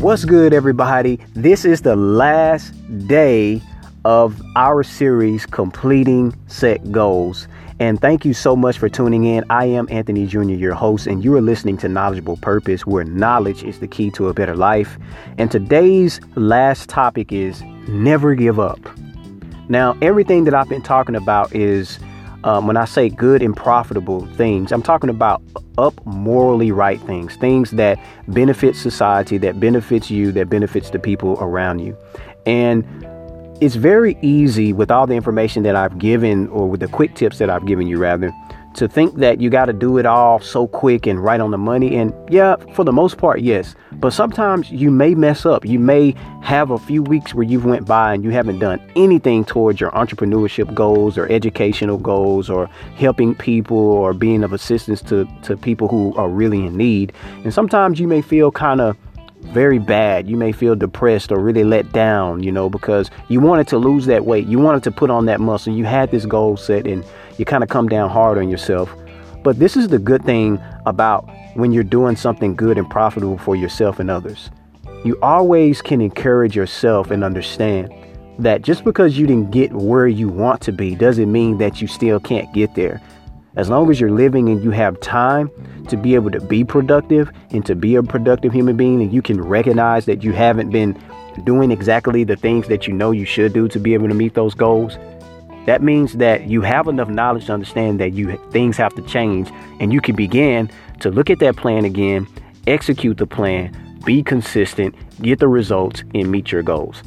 What's good, everybody? This is the last day of our series, Completing Set Goals. And thank you so much for tuning in. I am Anthony Jr., your host, and you are listening to Knowledgeable Purpose, where knowledge is the key to a better life. And today's last topic is never give up. Now, everything that I've been talking about is um, when I say good and profitable things, I'm talking about up morally right things, things that benefit society, that benefits you, that benefits the people around you. And it's very easy with all the information that I've given, or with the quick tips that I've given you, rather, to think that you got to do it all so quick and right on the money. And yeah, for the most part, yes. But sometimes you may mess up. You may have a few weeks where you've went by and you haven't done anything towards your entrepreneurship goals or educational goals or helping people or being of assistance to, to people who are really in need. And sometimes you may feel kind of very bad. You may feel depressed or really let down, you know, because you wanted to lose that weight. You wanted to put on that muscle. You had this goal set and you kind of come down hard on yourself. But this is the good thing about when you're doing something good and profitable for yourself and others. You always can encourage yourself and understand that just because you didn't get where you want to be doesn't mean that you still can't get there. As long as you're living and you have time to be able to be productive and to be a productive human being, and you can recognize that you haven't been doing exactly the things that you know you should do to be able to meet those goals, that means that you have enough knowledge to understand that you things have to change and you can begin to look at that plan again, execute the plan, be consistent, get the results and meet your goals.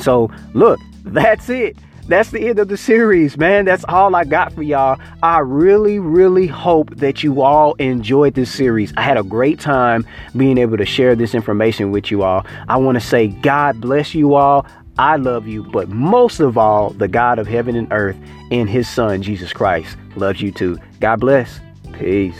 So, look, that's it that's the end of the series, man. That's all I got for y'all. I really, really hope that you all enjoyed this series. I had a great time being able to share this information with you all. I want to say, God bless you all. I love you, but most of all, the God of heaven and earth and his son, Jesus Christ, loves you too. God bless. Peace.